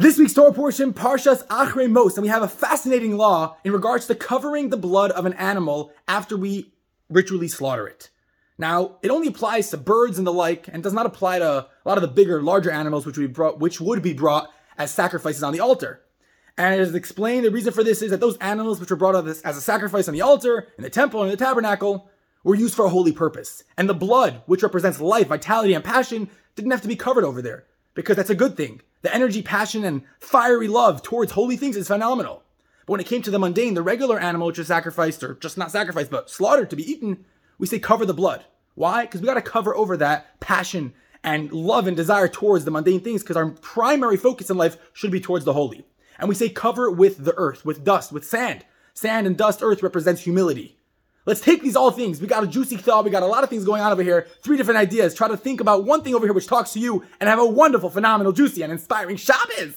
This week's Torah portion, Parshas Achrei Mos, and we have a fascinating law in regards to covering the blood of an animal after we ritually slaughter it. Now, it only applies to birds and the like, and does not apply to a lot of the bigger, larger animals which, we brought, which would be brought as sacrifices on the altar. And it is explained the reason for this is that those animals which were brought as a sacrifice on the altar, in the temple, and in the tabernacle, were used for a holy purpose. And the blood, which represents life, vitality, and passion, didn't have to be covered over there, because that's a good thing. The energy, passion, and fiery love towards holy things is phenomenal. But when it came to the mundane, the regular animal which is sacrificed, or just not sacrificed, but slaughtered to be eaten, we say cover the blood. Why? Because we got to cover over that passion and love and desire towards the mundane things, because our primary focus in life should be towards the holy. And we say cover with the earth, with dust, with sand. Sand and dust, earth represents humility. Let's take these all things. We got a juicy thought. We got a lot of things going on over here. Three different ideas. Try to think about one thing over here which talks to you and have a wonderful, phenomenal, juicy, and inspiring Shabbos.